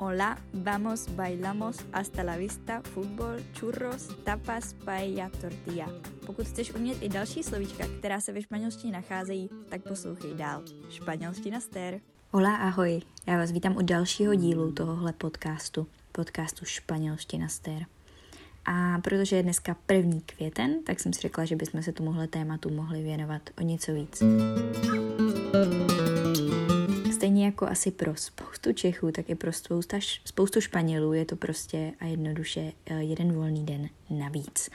Hola, vamos, bailamos, hasta la vista, fútbol, churros, tapas, paella, tortilla. Pokud chceš umět i další slovíčka, která se ve španělštině nacházejí, tak poslouchej dál. Španělština stér. Hola, ahoj. Já vás vítám u dalšího dílu tohohle podcastu, podcastu Španělština stér. A protože je dneska první květen, tak jsem si řekla, že bychom se tomuhle tématu mohli věnovat o něco víc. Stejně jako asi pro spoustu Čechů, tak i pro spousta, spoustu Španělů je to prostě a jednoduše eh, jeden volný den navíc.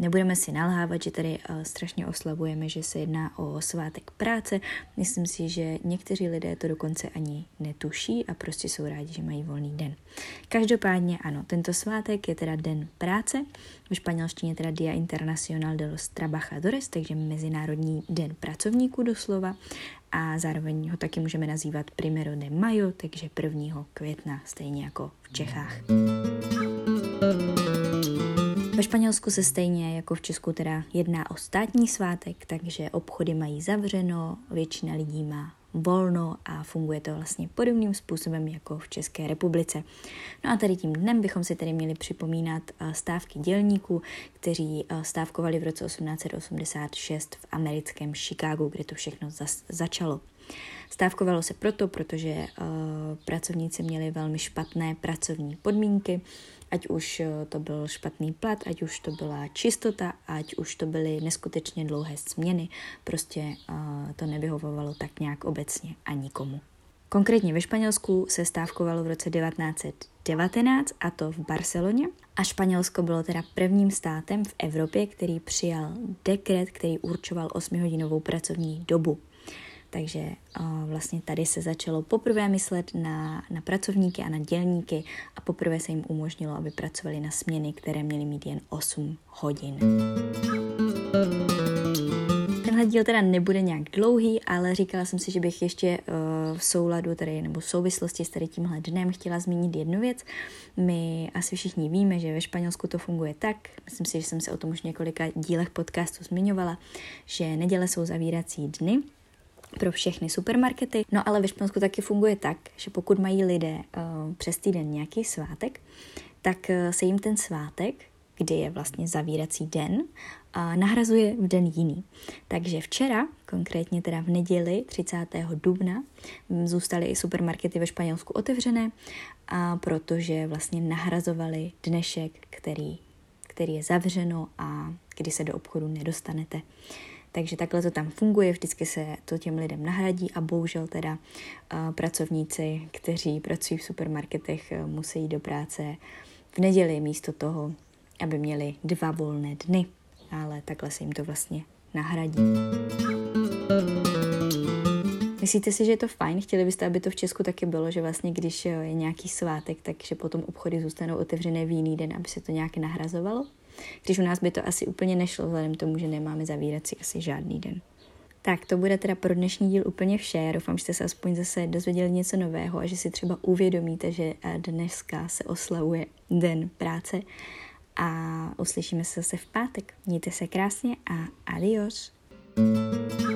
Nebudeme si nalhávat, že tady uh, strašně oslavujeme, že se jedná o svátek práce. Myslím si, že někteří lidé to dokonce ani netuší a prostě jsou rádi, že mají volný den. Každopádně ano, tento svátek je teda den práce, v španělštině teda Dia Internacional de los Trabajadores, takže Mezinárodní den pracovníků doslova a zároveň ho taky můžeme nazývat Primero de Mayo, takže 1. května, stejně jako v Čechách. Ve Španělsku se stejně jako v Česku teda jedná o státní svátek, takže obchody mají zavřeno, většina lidí má volno a funguje to vlastně podobným způsobem jako v České republice. No a tady tím dnem bychom si tedy měli připomínat eh, stávky dělníků, kteří eh, stávkovali v roce 1886 v americkém Chicagu, kde to všechno začalo. Stávkovalo se proto, protože uh, pracovníci měli velmi špatné pracovní podmínky, ať už eh, to byl špatný plat, ať už to byla čistota, ať už to byly neskutečně dlouhé směny, prostě uh, to nevyhovovalo tak nějak obecně a nikomu. Konkrétně ve Španělsku se stávkovalo v roce 1919 a to v Barceloně a Španělsko bylo teda prvním státem v Evropě, který přijal dekret, který určoval 8-hodinovou pracovní dobu. Takže vlastně tady se začalo poprvé myslet na, na pracovníky a na dělníky a poprvé se jim umožnilo, aby pracovali na směny, které měly mít jen 8 hodin. Tenhle díl teda nebude nějak dlouhý, ale říkala jsem si, že bych ještě uh, v souladu tady, nebo v souvislosti s tady tímhle dnem chtěla zmínit jednu věc. My asi všichni víme, že ve Španělsku to funguje tak, myslím si, že jsem se o tom už několika dílech podcastu zmiňovala, že neděle jsou zavírací dny, pro všechny supermarkety. No ale ve Španělsku taky funguje tak, že pokud mají lidé uh, přes týden nějaký svátek, tak uh, se jim ten svátek, kdy je vlastně zavírací den, uh, nahrazuje v den jiný. Takže včera, konkrétně teda v neděli 30. dubna, zůstaly i supermarkety ve Španělsku otevřené, a protože vlastně nahrazovali dnešek, který, který je zavřeno a kdy se do obchodu nedostanete. Takže takhle to tam funguje, vždycky se to těm lidem nahradí a bohužel teda uh, pracovníci, kteří pracují v supermarketech, uh, musí do práce v neděli místo toho, aby měli dva volné dny, ale takhle se jim to vlastně nahradí. Myslíte si, že je to fajn? Chtěli byste, aby to v Česku taky bylo, že vlastně když je nějaký svátek, takže potom obchody zůstanou otevřené v jiný den, aby se to nějak nahrazovalo? Když u nás by to asi úplně nešlo, vzhledem tomu, že nemáme zavírací asi žádný den. Tak to bude teda pro dnešní díl úplně vše. Já doufám, že jste se aspoň zase dozvěděli něco nového a že si třeba uvědomíte, že eh, dneska se oslavuje Den práce a uslyšíme se zase v pátek. Mějte se krásně a adios. thank you